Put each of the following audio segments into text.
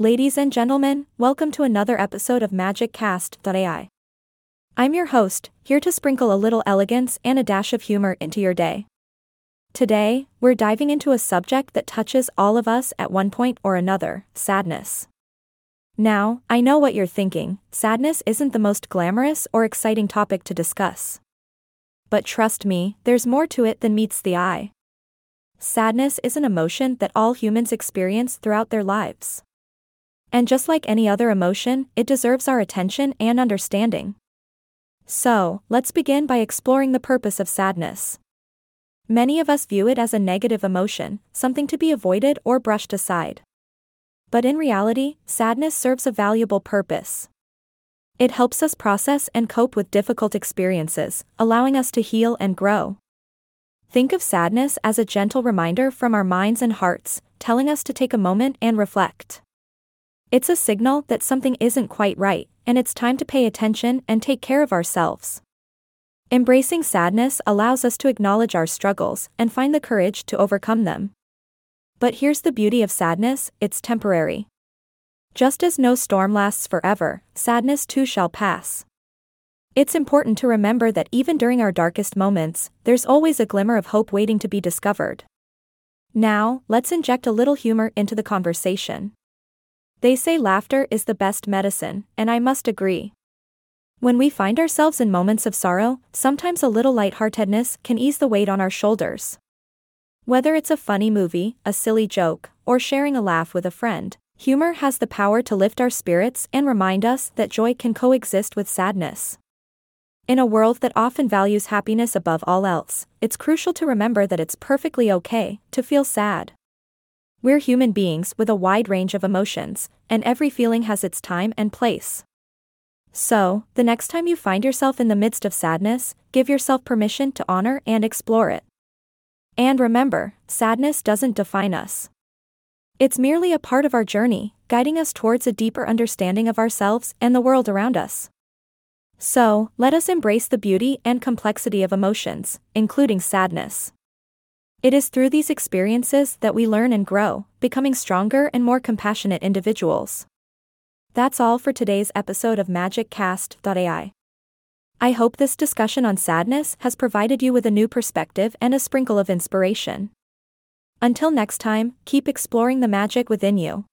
Ladies and gentlemen, welcome to another episode of MagicCast.ai. I'm your host, here to sprinkle a little elegance and a dash of humor into your day. Today, we're diving into a subject that touches all of us at one point or another sadness. Now, I know what you're thinking sadness isn't the most glamorous or exciting topic to discuss. But trust me, there's more to it than meets the eye. Sadness is an emotion that all humans experience throughout their lives. And just like any other emotion, it deserves our attention and understanding. So, let's begin by exploring the purpose of sadness. Many of us view it as a negative emotion, something to be avoided or brushed aside. But in reality, sadness serves a valuable purpose. It helps us process and cope with difficult experiences, allowing us to heal and grow. Think of sadness as a gentle reminder from our minds and hearts, telling us to take a moment and reflect. It's a signal that something isn't quite right, and it's time to pay attention and take care of ourselves. Embracing sadness allows us to acknowledge our struggles and find the courage to overcome them. But here's the beauty of sadness it's temporary. Just as no storm lasts forever, sadness too shall pass. It's important to remember that even during our darkest moments, there's always a glimmer of hope waiting to be discovered. Now, let's inject a little humor into the conversation. They say laughter is the best medicine, and I must agree. When we find ourselves in moments of sorrow, sometimes a little lightheartedness can ease the weight on our shoulders. Whether it's a funny movie, a silly joke, or sharing a laugh with a friend, humor has the power to lift our spirits and remind us that joy can coexist with sadness. In a world that often values happiness above all else, it's crucial to remember that it's perfectly okay to feel sad. We're human beings with a wide range of emotions, and every feeling has its time and place. So, the next time you find yourself in the midst of sadness, give yourself permission to honor and explore it. And remember, sadness doesn't define us. It's merely a part of our journey, guiding us towards a deeper understanding of ourselves and the world around us. So, let us embrace the beauty and complexity of emotions, including sadness. It is through these experiences that we learn and grow, becoming stronger and more compassionate individuals. That's all for today's episode of MagicCast.ai. I hope this discussion on sadness has provided you with a new perspective and a sprinkle of inspiration. Until next time, keep exploring the magic within you.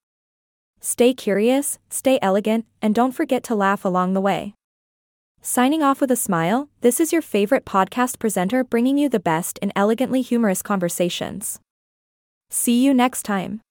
Stay curious, stay elegant, and don't forget to laugh along the way. Signing off with a smile, this is your favorite podcast presenter bringing you the best in elegantly humorous conversations. See you next time.